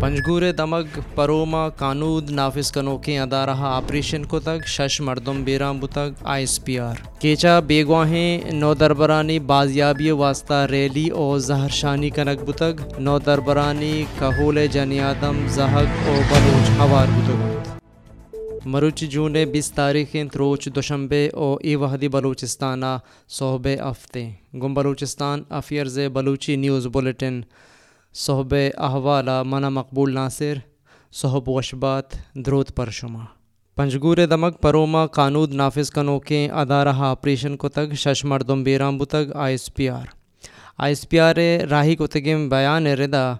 پنجگور دمگ پروما کانود نافذ کنوکیں ادا رہا آپریشن کو تک شش مردم بیرام بتگ آئی ایس پی آر۔ کیچا، بیگواہیں نو دربرانی بازیابی واسطہ ریلی او زہر شانی کنک بتگ نو دربرانی کہول جنیادم زہگ او بلوچ ہوار بتگ مروچ جونے بیس تاریخیں، تروچ دوشنبے او ای وحدی بلوچستانہ صحبے افتے گم Balochistan affairs Balochi news bulletin صحب احوالا منع مقبول ناصر، صحب وشبات درود پر شما۔ پنجگور دمک پروما قانود نافذ کنوکیں ادا رہا آپریشن کو تگ شش مردم بیرام بتگ I S P R. I S P R راہی کو تگم بیان ردا،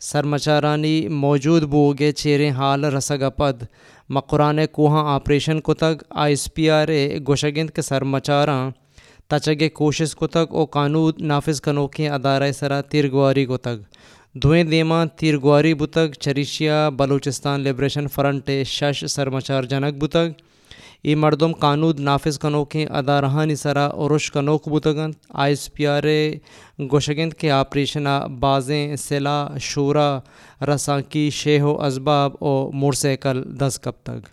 سرمچارانی موجود بوگے چیریں حال رسگ پد مقران کوہاں آپریشن کو تگ آئی ایس پی آر گوشگند کے سرمچاراں تچگے کوشش کو تگ او قانود نافذ کنوکیں ادارہ سرا تیرگواری کو تگ۔ دھوئیں دیما تیرگواری بتگ چریشیا، بلوچستان لبریشن فرنٹ، شش سرمچار جنک بتگ ای مردم قانود نافذ کنوکیں ادارہانی سرا عرش کنوک بتگن آئی ایس پی آر گوشگند کے آپریشنا بازیں سلا شورا رساکی شیہ و اسباب او موٹر سائیکل دس کب تک۔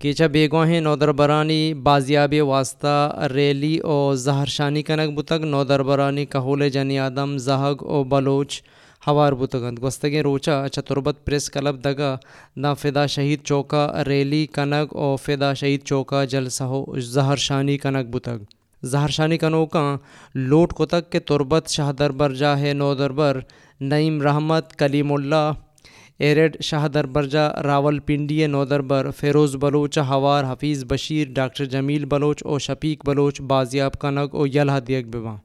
کیچا بیگواہیں نودربرانی بازیابی واسطہ ریلی او زہر شانی کنک بتگ نودربرانی کہول جنی آدم، زہگ او بلوچ ہوار بتگند گستگیں روچا اچھا تربت پریس کلب دگا نا فدا شہید چوکا ریلی کنگ او فدا شہید چوکا جلسہ ہو زہر شانی کنک بتگ زہر شانی کنوکاں لوٹ کو تک کے تربت شاہ دربر جاہ نو دربر نعیم رحمت کلیم اللہ ایرڈ شاہ دربرجہ راول پنڈی نو دربر فیروز بلوچ ہوار حفیظ بشیر ڈاکٹر جمیل بلوچ او شفیق بلوچ بازیاب کنگ او یلہ دیگ بواں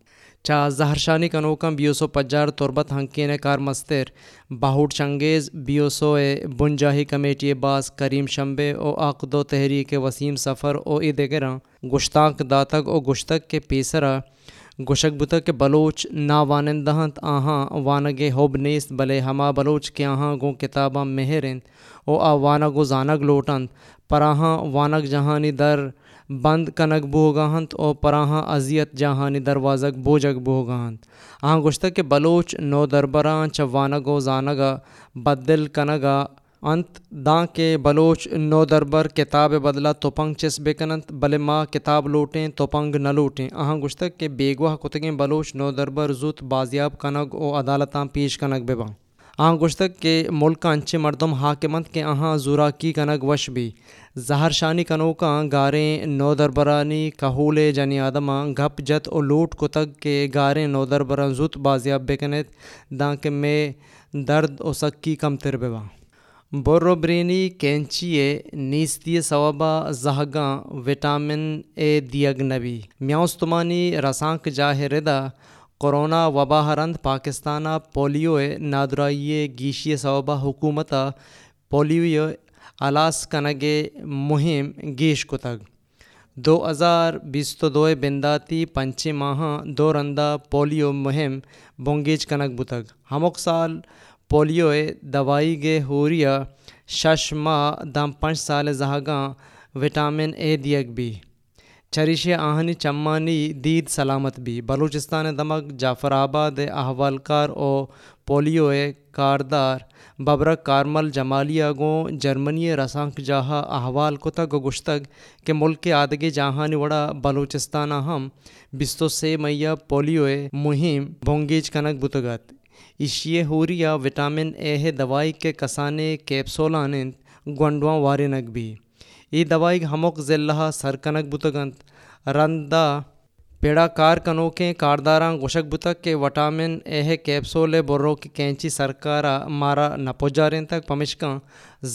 چا زہرشانی کنوکم بیوسو پجار تربت ہنکین کار مستر، باہوٹ چنگیز بیوسو بنجاہی کمیٹی باز کریم شمبے او آقدو تحریک وسیم سفر او ای دیگراں گشتاک داتک او گشتک کے پیسرا ہاں۔ گشک بتک کے بلوچ نا وانندہنت آہاں وانگے ہوب نیست بلے ہما بلوچ کے آہاں گو کتاباں مہرند او آ وانگو زانگ لوٹند۔ پراہاں وانگ جہانی در بند کنگ بوگاہنت او پراہاں اذیت جہانی دروازک بوجگ بوگاہنت آہاں گشتک کے بلوچ نو دربراں چ وانگو زانگا، بدل کنگا۔ انت داں کے بلوچ نو دربر کتاب بدلا توپنگ چس بکنت بلے ماں کتاب لوٹیں توپنگ نہ لوٹیں۔ اہاں گشتک کے بیگواہ کتگیں بلوچ نو دربر زوت بازیاب کنگ او عدالتاں پیش کنگ بباں۔ آہاں گشتک کے ملک انچے مردم حاکمت کے اہاں زورا کی کنگ وش بھی۔ زہر شانی کنوکاں گاریں نو دربرانی کہولے جنی آدماں گھپ جت او لوٹ کتگ کے گاریں نو دربراں زوت بازیاب بکنت داں کے میں درد او سکی کم تر بباں برو برینی کینچیے نیستی ثوابہ زہگاں وٹامن اے دیگ نبی۔ میاؤستمانی رسانک جاہ ردا کرونا وبا ہرند پاکستانہ پولیو نادرائیے گیشی صوبہ حکومتہ پولیو الاس کنگے مہم گیش کتگ۔ دو ہزار بیس تو دو بنداتی پنچے ماہاں دو رندہ پولیو مہم بونگیج کنگ بتگ ہموک سال پولیو دوائی گے ہوریا شش ماہ دم پنچ سال زہگاں وٹامن اے دیگ بھی۔ چریش آہنی چمانی دید سلامت بھی بلوچستان دمک جعفر آباد احوال کار او پولیو کاردار ببرک کارمل جمالیہ گوں جرمنی رسانک جاہا احوال کتگ گشتگ کہ ملک کے آدگے جاہانی وڑا بلوچستانہ ہم بستو سے میہ پولیو مہم بونگیج کنک بتگت اشیے ہوریا وٹامن اے دوائی کے کسانے کیپسولانند گونڈواں وارنگ بھی ای دوائی ہموک ضلع سرکنک بتگنت رندا پیڑا کار کنوکیں کارداراں گوشک بتک کے وٹامن اے کیپسول برو کی کینچی سرکارا مارا نپوجاریں تک پمشکاں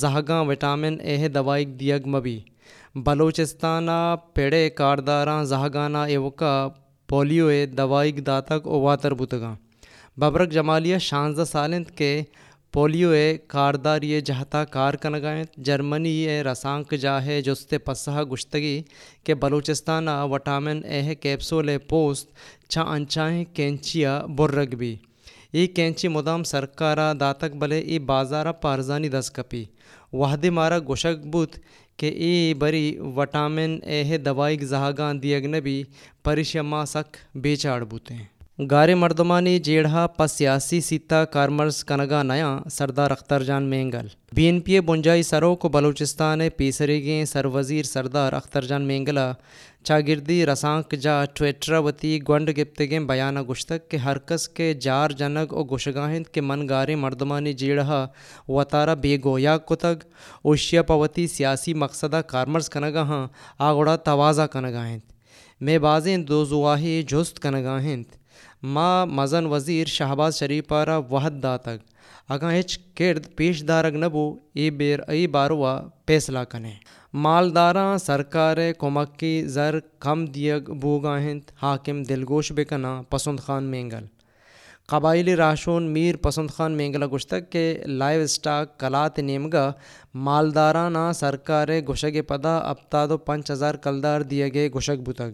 زہگاں وٹامن اے دوائی دیگ مبی بلوچستانہ پیڑے کارداراں زہگانہ ایوکا پولیو دوائی داتک اواتر بتگاں ببرک جمالیہ شانزدہ سالند کے پولیو اے کاردار یہ جہتا کار کنگائیں، جرمنی اے رسانک جاہے جست پسہ گشتگی کہ بلوچستان وٹامن اے کیپسول پوست چھا انچائیں کینچیا برگ بھی ای کینچی مدام سرکارا داتک بلے ای بازارا پارزانی دس کپی وحدی مارا گوشک بوت کہ ای بری وٹامن اے دوائی زہاگان دیگ نبی پریشما سک بیچاڑ بوتے گارے مردمانی جیڑھا پا سیاسی سیتا کارمرز کنگا نیا Sardar Akhtar Jan Mengal. B N P بنجائی سرو کو بلوچستان پیسرگیں سر وزیر سردار اختر جان مینگلا۔ چاگردی رسانک جا ٹویٹر وتی گونڈ گپتگیں بیانہ گشتک کہ ہر کس کے جار جنگ او گشگاہند کے من گارے مردمانی جیڑھا وطارہ بے گویا کتگ۔ اوشیا پوتی سیاسی مقصدہ کارمرز کنگا ہاں آگوڑا توازہ کنگاہند میں بازیں دو زواہی جست کنگاہند ما مزن وزیر شہباز شریف پارا وحد داتگ اگاں ہچ کرد پیش دارگ نبو ای بیر، ای باروا فیصلہ کنے۔ مالداراں سرکار کمکی زر کم دیگ بوگاہند حاکم دلگوش بکنا پسند خان مینگل۔ قبائلی راشون میر پسند خان مینگلا گشتک کے لائیو اسٹاک کلات نیمگا مالدارانا سرکار گوشگ پدا ابتاد و پنچ ہزار کلدار دیے گئے گوشگ بتگ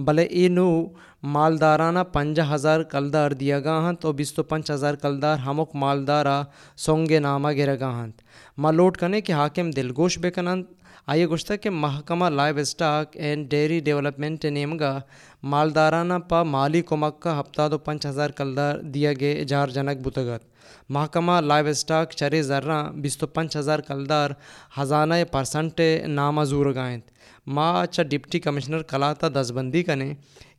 بلے ای نو مالدارانا پنجہ ہزار کلدار دیا گا ہنت اور بیس تو پنچ ہزار کلدار ہمک مالدارا سونگے نامہ گرے گا ہنت۔ ملوٹ کنے کہ حاکم دلگوش بکنند آئیے گشتہ کہ محکمہ livestock and dairy development نیمگا مالدارانہ پا مالی کمک کا ہفتہ دو پنچ ہزار کلدار دیا گئے جار جنک بتگت محکمہ لائیو اسٹاک چرے ذرہ بیس تو پنچ ہزار کلدار ہزانہ پرسنٹ نامہ زور گائیں ماں اچھا ڈپٹی کمشنر کلاتا دس بندی کنے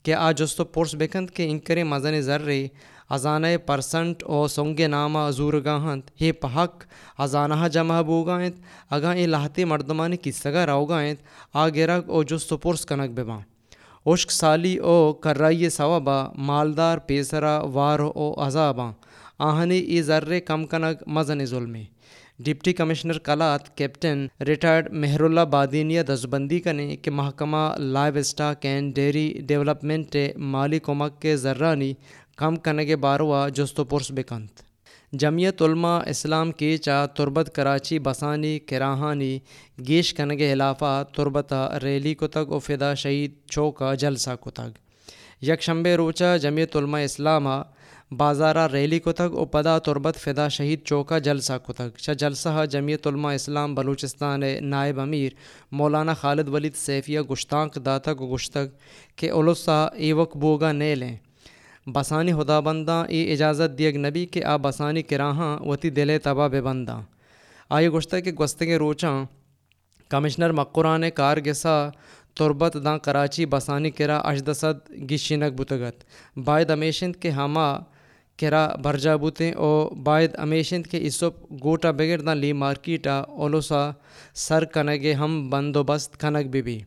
کہ آ جستو پورس بکند کہ انکرے مزن ذرے ازانہ پرسنٹ او سونگے نامہ زور گاہنت۔ ہے پہک ازانہ جمع بوگائنت اگاں اے لاہتے مردمانی کسگا راوگائنت آ گرگ او جستو پورس کنک بباں اشک سالی او کرائیے ثوابا مالدار پیسرا وار او عذاباں آہنی ای ذرے کم کنگ مزن ظلمے deputy commissioner Kalat, captain retired Meherullah بادینیہ دزبندی کنے کہ محکمہ livestock and dairy development مالی کمک کے ذرانی کم کنگے باروا جستو پرس بکنت جمعیت علماء اسلام کی چا تربت کراچی بسانی کراہانی گیش کنگے خلافہ تربتا ریلی کو تگ و فدا شہید چوکا جلسہ کو تگ یک شمبے روچا جمعیت علماء اسلامہ بازارہ ریلی کو تگ او پدا تربت فدا شہید چوکا جلسہ کو تگ جلسہ جمعیت علماء اسلام بلوچستان نائب امیر مولانا خالد ولید سیفیہ گشتانک داتک و گشتگ کہ اولسا ایوک بوگا نیلیں۔ بسانی خدا بنداں، ای اجازت دیگ نبی کہ آ بسانی کراہاں، وتی دلے تبا بے بنداں۔ آئی گشتہ کہ گستگے روچاں، کمشنر مقران کار گسا، تربت داں کراچی بسانی کرا اشدسد گشینک بتگت باید امیشند کے ہما کرا برجا بوتے او باید امیشند کے اسپ گوٹا بغیر داں لی مارکیٹا اولوسا سر کنگے ہم بندوبست کنگ بی بی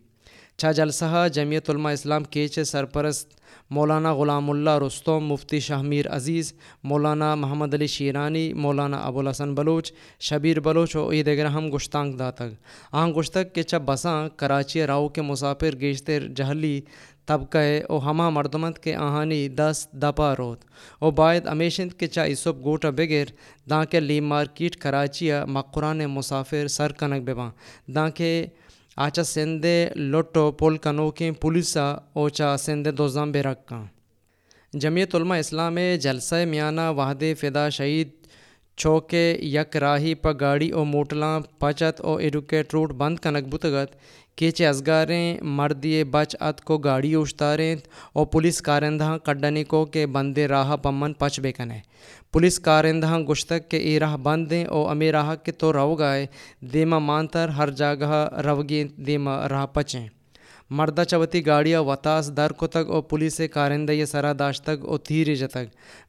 چا جلسہ جمعیت علماء اسلام کیچے سرپرست مولانا غلام اللہ رستم، مفتی شاہ میر عزیز، مولانا محمد علی شیرانی، مولانا ابوالحسن بلوچ، شبیر بلوچ و عید گرہم گشتانک داتگ۔ آن گشتک کے چب بساں کراچی راؤ کے مسافر گیشتر جہلی طبقہ او ہما مردمت کے آہانی دس دپا روت۔ او باید امیشند کے چا اسب گوٹا بغیر داں کے لی مارکیٹ کراچیا مقران مسافر سر کنک بباں۔ داں کے آچا سندے لوٹو پول کنوکیں پولیسا اوچا سندے دوزام بے رکھاں جمعیت علماء اسلام جلسہ میانہ وحد فدا شہید چوکے یک راہی پا گاڑی او موٹلاں پچت او ایڈوکیٹ روٹ بند کنک بتگت کیچے ازگاریں، مردی بچ ات کو گاڑی اشتاریں او پولیس کارندہ کڈنی کو کے بندے راہ پمن پچ بے کنے۔ پولیس کارندہ گشتک کے ای راہ بندیں او امی راہ کے تو رو گائے، دیما مانتر ہر جگہ روگی دیما راہ پچیں۔ مردہ چوتی گاڑیا وطاس، در کو تک او پولیس کارندہ یہ سرا داشتگ او تیر جتگ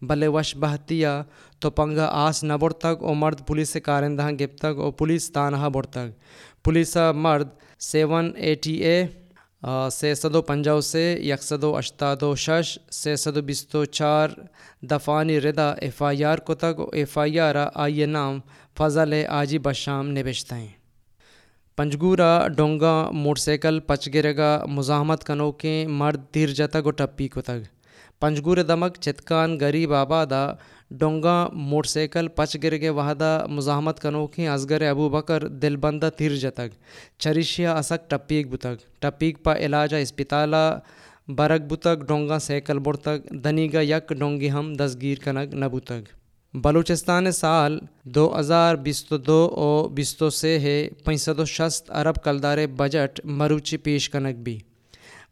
بلے وش بہتیا تو پنگا آس نہ بڑتگ او مرد پولیس کارندہ ہاں گپتگ او پولیس تانہا بڑتگ پولیسا مرد سیون ایٹی اے سے سدو پنجاؤ سے یک سدو اشتادو شش سے سدو بیستو چار دفانی ردا ایف آئی آر کو تک ایف آئی آر آئیے نام فضل آجی بشام نبشتہ پنجگورا، ڈونگا، موٹر سائیکل پچ گرگا مزاحمت کنوکیں، مرد دیر جتگ و ٹپی کو تگ پنجگور دمک، چتکان، غریب آبادا، ڈونگا، موٹر سائیکل پچ گرگے وحدہ، مزاحمت کنوکھیں ازگر ابو بکر، دل بندہ تھر جتگ چریشیا اسک ٹپیک بتگ ٹپیک پا علاجہ اسپتالہ برگ بتگ ڈونگا سائیکل بڑتگ دنیگا یک، ڈونگی ہم دستگیر کنگ نہ بتگ بلوچستان سال دو ہزار بیست دو او بیست سے ہے پینسد و شست ارب کلدار بجٹ مروچی پیش کنک بھی۔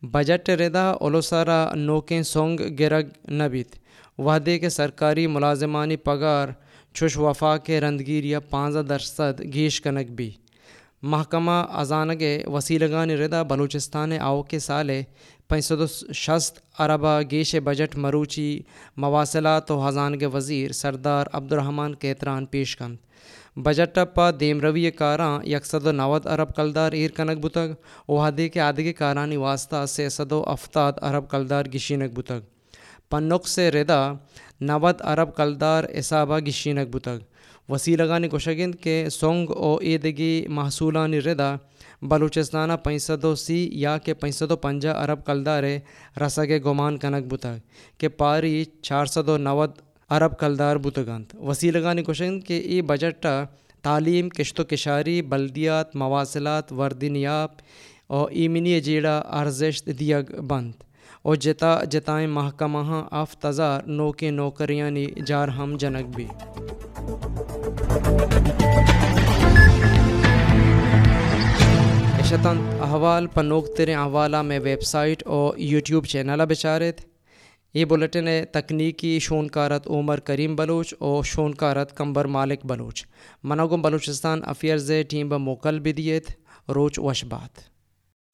بجٹ ردا اولوسارا نوکیں سونگ گرگ نبیت۔ وعدے کے سرکاری ملازمانی پگار چھش وفا کے رندگیر یا پانزہ درصد گیش کنک بھی۔ محکمہ ازانگے وسیلگان ردا بلوچستان آؤ کے سالے پینسد و شست اربا گیش بجٹ مروچی مواصلات و حضان کے وزیر سردار عبدالرحمان کیتران پیش کند۔ بجٹ پا دیم روی کاراں یکسد و نود ارب کلدار ایر کنک بتگ وحدے کے آدگے کارانی واسطہ سے صد و افتاد ارب کلدار گشینک بتگ پنک سے ردا نود ارب کلدار اصابہ گشینک بتگ وسیلگانی گوشگند کہ سونگ او ایدگی محصولانی ردا، بلوچستانہ پینسد و سی یا کہ پینسد و پنجہ ارب کلدارے رسگ گمان کنک بتگ کہ پاری چار سد و نود ارب کلدار بتگانت وسیلگانی گوشگند کہ ای بجٹا تعلیم، کشت و کشاری، بلدیات، مواصلات، وردنیاب او ایمنی جیڑا ارزش دیگ بند او جتا جتائیں محکمہ آف تزار نوکے نوکریانی جار ہم جنک بھی۔ اشتن احوال پنوک تیرے احوالہ میں ویب سائٹ اور یوٹیوب چینل بچارت یہ بلٹن ہے تکنیکی شونکارت عمر کریم بلوچ اور شونکارت کمبر مالک بلوچ۔ مناگم بلوچستان افیئرز ٹیم بموکل بدیت روچ وشبات